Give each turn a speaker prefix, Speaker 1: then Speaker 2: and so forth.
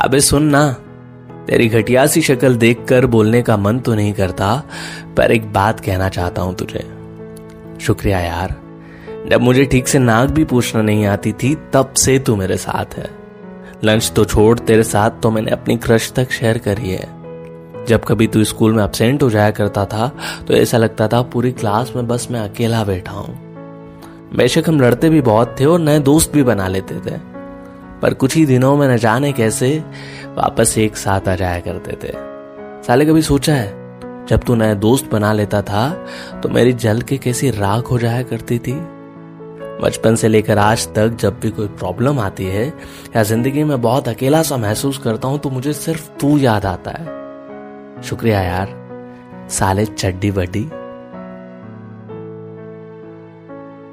Speaker 1: अबे सुन ना, तेरी घटिया सी शक्ल देखकर बोलने का मन तो नहीं करता, पर एक बात कहना चाहता हूँ तुझे। शुक्रिया यार, जब मुझे ठीक से नाक भी पूछना नहीं आती थी, तब से तू मेरे साथ है। लंच तो छोड़, तेरे साथ तो मैंने अपनी क्रश तक शेयर करी है। जब कभी तू स्कूल में एबसेंट हो जाया करता था तो ऐसा लगता था पूरी क्लास में बस मैं अकेला बैठा हूँ। बेशक हम लड़ते भी बहुत थे और नए दोस्त भी बना लेते थे। पर कुछ ही दिनों में न जाने कैसे वापस एक साथ आ जाया करते थे। साले कभी सोचा है, जब तू नए दोस्त बना लेता था तो मेरी जल के कैसी राख हो जाया करती थी? बचपन से लेकर आज तक जब भी कोई प्रॉब्लम आती है, या ज़िंदगी में बहुत अकेला सा महसूस करता हूँ तो मुझे सिर्फ़ तू याद आता है। शुक्रिया यार, साले चड्डी बड्डी